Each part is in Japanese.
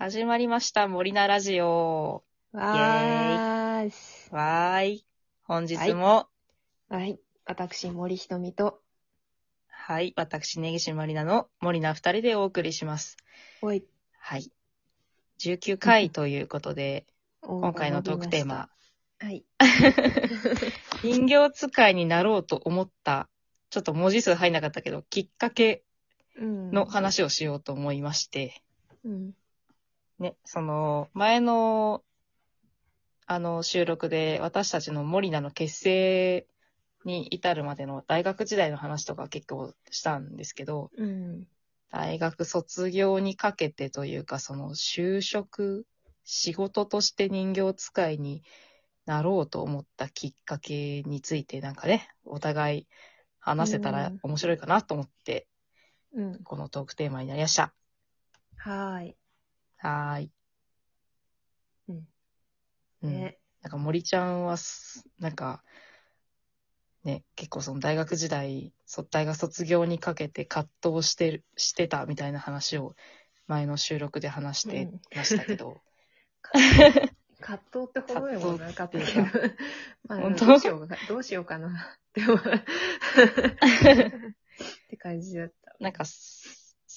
始まりました、森菜ラジオ。わーす。わーい。本日も、はい。私、森ひとみと、はい、私、根岸まりなの森菜二人でお送りします。おい、はい。19回ということで、今今回のトークテーマ、。はい。人形使いになろうと思った、ちょっと文字数入んなかったけど、きっかけうんの話をしようと思いまして、うん。ね、その、前の、あの、収録で、私たちの森菜の結成に至るまでの大学時代の話とか結構したんですけど、うん。大学卒業にかけてというか、その就職、仕事として人形使いになろうと思ったきっかけについてなんかね、お互い話せたらうん面白いかなと思って、うん。このトークテーマになりました。はーい。はーい。うん。うんね。なんか森ちゃんはす、なんか、ね、結構その大学時代、そ大学卒業にかけて葛藤してる、してたみたいな話を前の収録で話してましたけど、葛藤ってほどでもなかったけど。まあ、本当？どうしようか、どうしようかな。って思う って感じだった。なんか、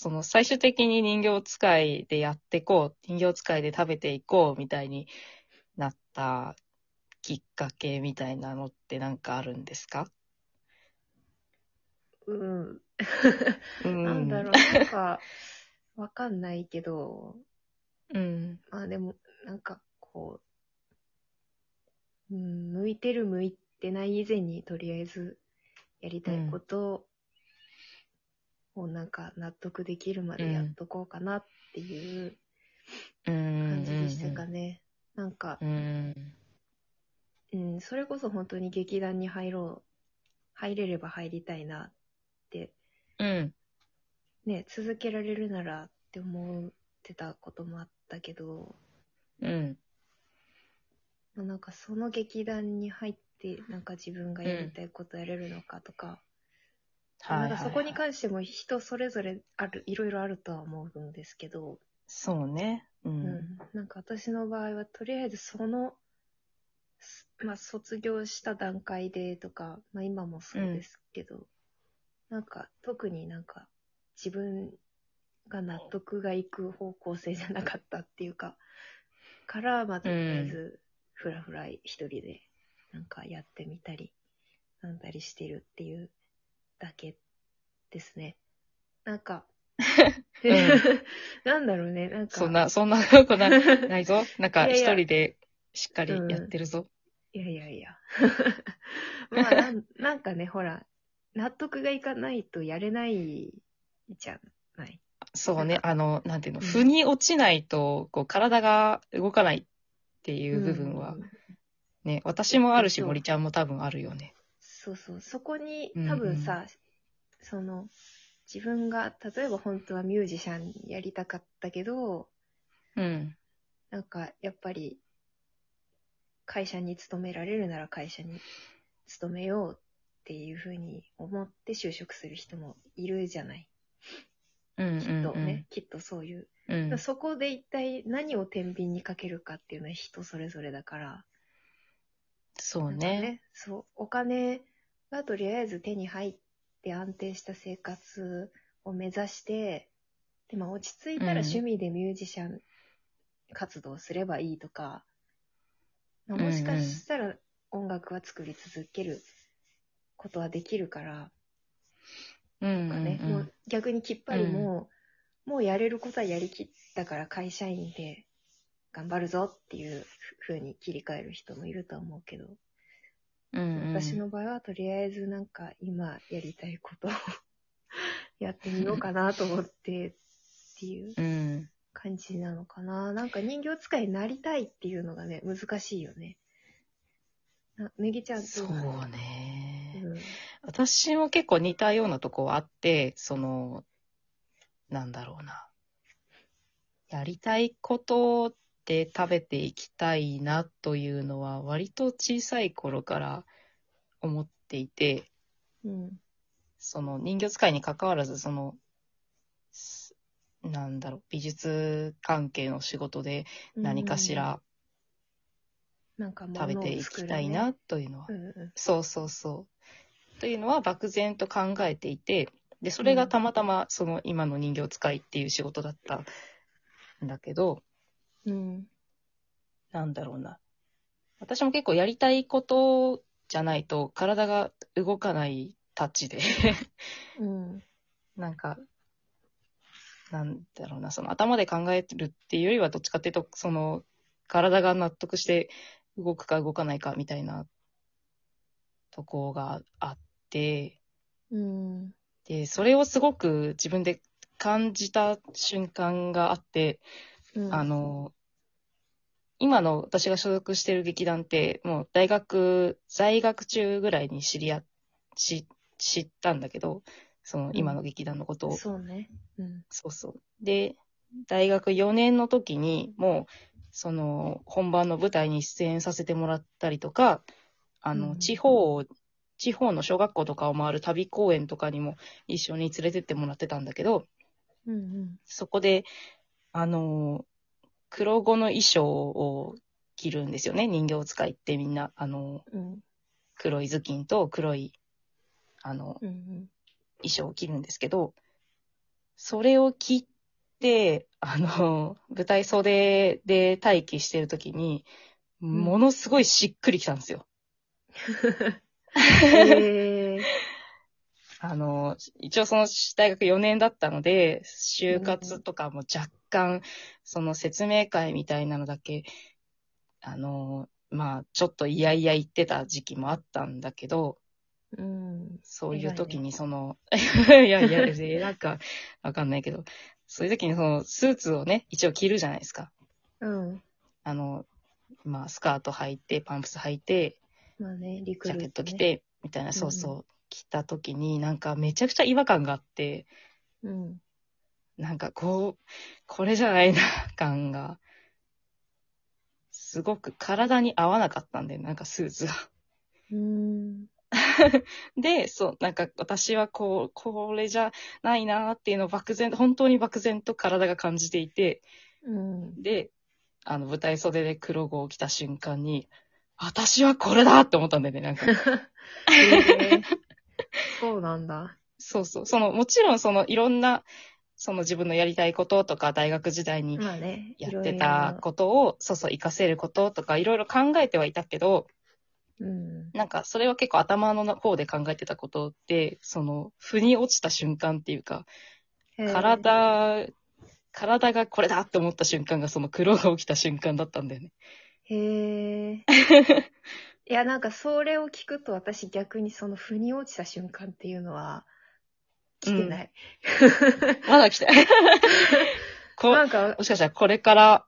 その最終的に人形使いでやっていこう、人形使いで食べていこうみたいになったきっかけみたいなのってなんかあるんですか？うん。うんなんだろう、なんか、わかんないけど、うん。まあでも、なんかこう、うん、向いてる向いてない以前にとりあえずやりたいことをなんか納得できるまでやっとこうかなっていううん。感じでしたかね。なんか、うん。うん、それこそ本当に劇団に入ろう、入れれば入りたいなって、うん。ね、続けられるならって思ってたこともあったけど、うん。まあなんかその劇団に入ってなんか自分がやりたいことやれるのかとか、なんかそこに関しても人それぞれあるいろいろあるとは思うんですけど、そうね。う。うんん、なんか私の場合はとりあえずその、すまあ、卒業した段階でとか、まあ、今もそうですけど、なんか特になんか自分が納得がいく方向性じゃなかったっていうか、から、まあ、とりあえず、ふらふら一人でなんかやってみたり、なんだりしてるっていうだけですね。なんか、うん なんだろうね、なんか。そんな、そんな ことなないぞ。なんかいやいや一人でしっかりやってるぞ。いやいやいや。まあなん、なんかね、ほら、納得がいかないとやれないじゃない。そうね。あの、なんていうの、うん腑に落ちないと、こう、体が動かないっていう部分はうんね、私もあるし、そう森ちゃんも多分あるよね。そうそう。そこにうんうん多分さ、その、自分が、例えば本当はミュージシャンやりたかったけど、うん。なんかやっぱり、会社に勤められるなら会社に勤めようっていうふうに思って就職する人もいるじゃない。うん。きっとね、きっとそういううん。うん。そこで一体何を天秤にかけるかっていうのは人それぞれだから。そうね。ね。そう。お金がとりあえず手に入って安定した生活を目指して、で、まあ落ち着いたらうん。趣味でミュージシャン活動すればいいとか、まあもしかしたら音楽は作り続けることはできるから、うん。とかね、うんもう逆にきっぱりもう、もうやれることはやりきったから会社員で頑張るぞっていう風に切り替える人もいると思うけど、うん。うん。私の場合はとりあえずなんか今やりたいことを やってみようかなと思ってっていううん。感じなのかな。なんか人形使いになりたいっていうのがね、難しいよね。なねぎちゃんどそうね。うん私も結構似たようなとこはあって、その、なんだろうな。やりたいことで食べていきたいなというのは割と小さい頃から思っていて、うん。その人形使いに関わらず、その、すなんだろう、美術関係の仕事で何かしら食べていきたいなというのは、うんうそうそうそう。というのは漠然と考えていて、で、それがたまたまその今の人形使いっていう仕事だったんだけど、ん。うん。なんだろうな。私も結構やりたいことじゃないと体が動かないタッチで、うん。なんか、なんだろうな、その頭で考えるっていうよりはどっちかっていうと、その体が納得して動くか動かないかみたいなとこがあって、うん。で、それをすごく自分で感じた瞬間があって、うんあ、の、今の私が所属してる劇団って、もう大学、在学中ぐらいに知り合っ、知知ったんだけど、その今の劇団のことを。そうね。うん。そうそう。で、大学4年の時に、もう、その、本番の舞台に出演させてもらったりとか、あの、うん地方を、地方の小学校とかを回る旅公演とかにも一緒に連れてってもらってたんだけど、うんうん。そこで、あの、黒子の衣装を着るんですよね。人形使いってみんな、あの、うん。黒い頭巾と黒い、あの、うんうん。衣装を着るんですけど、それを着て、あの、舞台袖で待機してるときに、んものすごいしっくりきたんですよ。へえ。あの、一応その大学4年だったので、就活とかも若干、その説明会みたいなのだけ、あの、まあ、ちょっと嫌々言ってた時期もあったんだけど、うん。そういう時にその、いやいや、えなんか、わかんないけど、そういう時にその、スーツをね、一応着るじゃないですか。うん。あの、まあ、スカート履いて、パンプス履いて、まあね、リクジャ。ケット着。て、みたいな、んそうそう、着た時に、なんかめちゃくちゃ違和感があって、うん。なんかこう、これじゃないな、感が、すごく体に合わなかったんで、なんかスーツが。うん。で、そう、なんか私はこう、これじゃないなっていうのを漠然、本当に漠然と体が感じていて、うん。で、あの、舞台袖で黒子を着た瞬間に、私はこれだって思ったんだよね、なんか。へえ そうなんだ。そうそう。その、もちろんその、いろんな、その自分のやりたいこととか、大学時代にまあね。やってたことを、そうそう、活かせることとか、いろいろ考えてはいたけど、いろいろ。うん。なんか、それは結構頭の方で考えてたことって、その、腑に落ちた瞬間っていうか。体、体がこれだって思った瞬間がその黒が起きた瞬間だったんだよね。へえ。いや、なんかそれを聞くと私逆にその腑に落ちた瞬間っていうのは来てない。まだ来て。こなんかもしかしたらこれから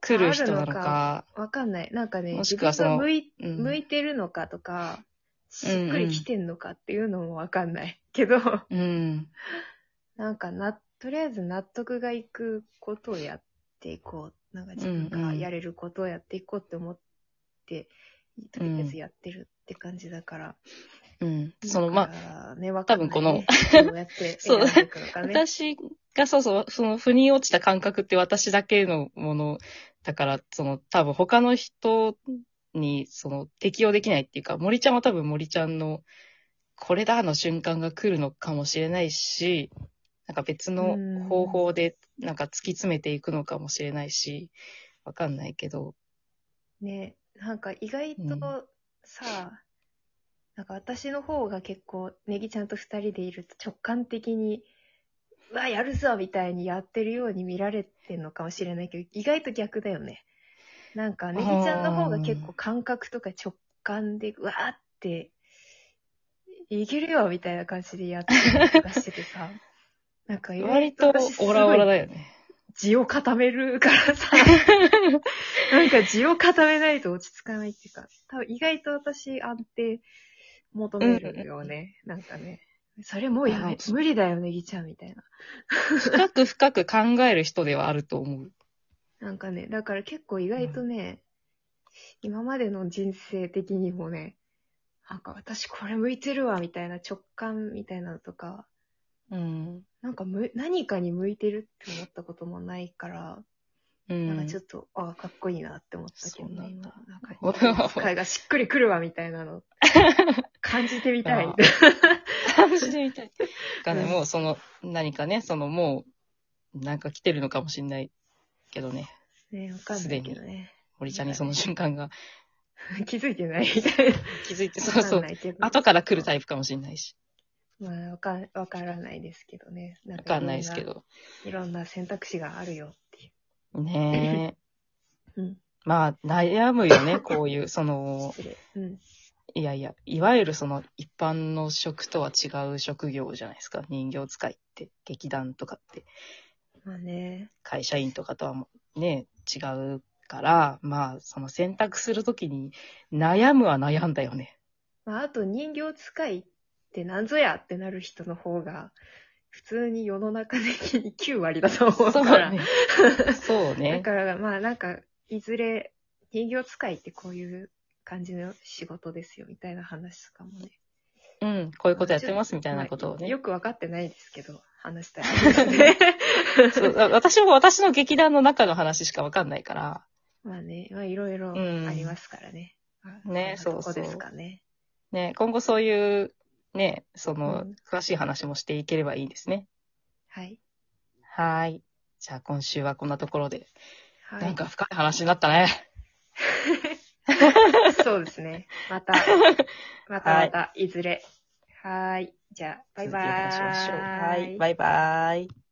来る人なのか。わかんない。なんかね、もし自くはその向いうん向いてるのかとか、しっくりきてんのかっていうのもわかんない。けど、うん。なんかな、とりあえず納得がいくことをやっていこう。なんか自分がやれることをやっていこうって思って、とりあえずやってるって感じだから。うん。その、まあ、あ、ね。多分この そう。私がそうそう、その腑に落ちた感覚って私だけのものだから、その多分他の人にその適用できないっていうか、森ちゃんは多分森ちゃんのこれだの瞬間が来るのかもしれないし、なんか別の方法でなんか突き詰めていくのかもしれないし、わかんないけど、ね、なんか意外うんとさ、なんか私の方が結構、ネギちゃんと二人でいると直感的に、うわ、やるぞみたいにやってるように見られてんのかもしれないけど、意外と逆だよね。なんか、ネギちゃんの方が結構感覚とか直感で、うわーって、いけるよみたいな感じでやってる気がしててさ、なんか意割と外とオラオラだよね。地を固めるからさ、なんか地を固めないと落ち着かないっていうか、多分意外と私安定求めるよね。なんかね。それもうやめあ、無理だよね、ぎちゃんみたいな。深く深く考える人ではあると思う。なんかね、だから結構意外とね、今までの人生的にもね、なんか私これ向いてるわ、みたいな直感みたいなのとか、うん。なんかむ、何かに向いてるって思ったこともないから、うん。なんかちょっと、ああ、かっこいいなって思ったけどね。そうなんだなんか、お人間使いがしっくりくるわ、みたいなの、感じてみたい。あ感じてみたい。がね、うんもうその、何かね、そのもう、なんか来てるのかもしれないけどね、ねわかんないけどね。森ちゃんにその瞬間が 気づいてないみたいな。気づいて、そうそうわかん、ないけど。後から来るタイプかもしれないし、まあ、わかん、わからないですけどね。なわかんないですけど。ど。いろんな選択肢があるよっていねえ。う。うん。まあ、悩むよね、こういう、その、失礼。うん。いやいや、いわゆるその一般の職とは違う職業じゃないですか。人形使いって、劇団とかって、まあね。会社員とかとはもうね、違うから、まあ、その選択するときに悩むは悩んだよね。まあ、あと人形使いって何ぞやってなる人の方が、普通に世の中的に9割だと思うそうから。ね。そうだね。から、まあなんか、いずれ人形使いってこういう感じの仕事ですよ、みたいな話とかもね。うん、こういうことやってますみたいなことをね。まあよくわかってないですけど、話したいね。そう私も私の劇団の中の話しかわかんないから、まあね、まあいろいろありますからね。まあねそんなとこそうそうですかね。ね、今後そういう、ね、その、うん詳しい話もしていければいいですね。はい。はーい。じゃあ今週はこんなところで。はい。なんか深い話になったね。そうですね。また、ま たまた、いずれ。はーい。じゃあ、バイバーイ。続きを話しましょうはい。バイバーイ。